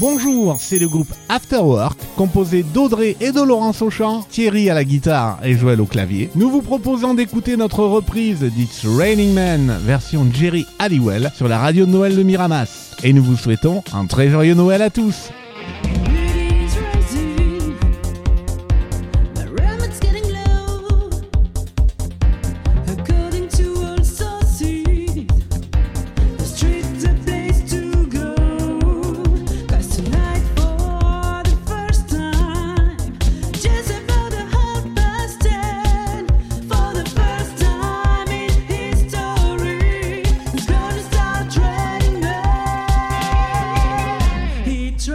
Bonjour, c'est le groupe Afterwork, composé d'Audrey et de Laurence au chant, Thierry à la guitare et Joël au clavier. Nous vous proposons d'écouter notre reprise d'It's Raining Man, version Jerry Halliwell, sur la radio de Noël de Miramas. Et nous vous souhaitons un très joyeux Noël à tous.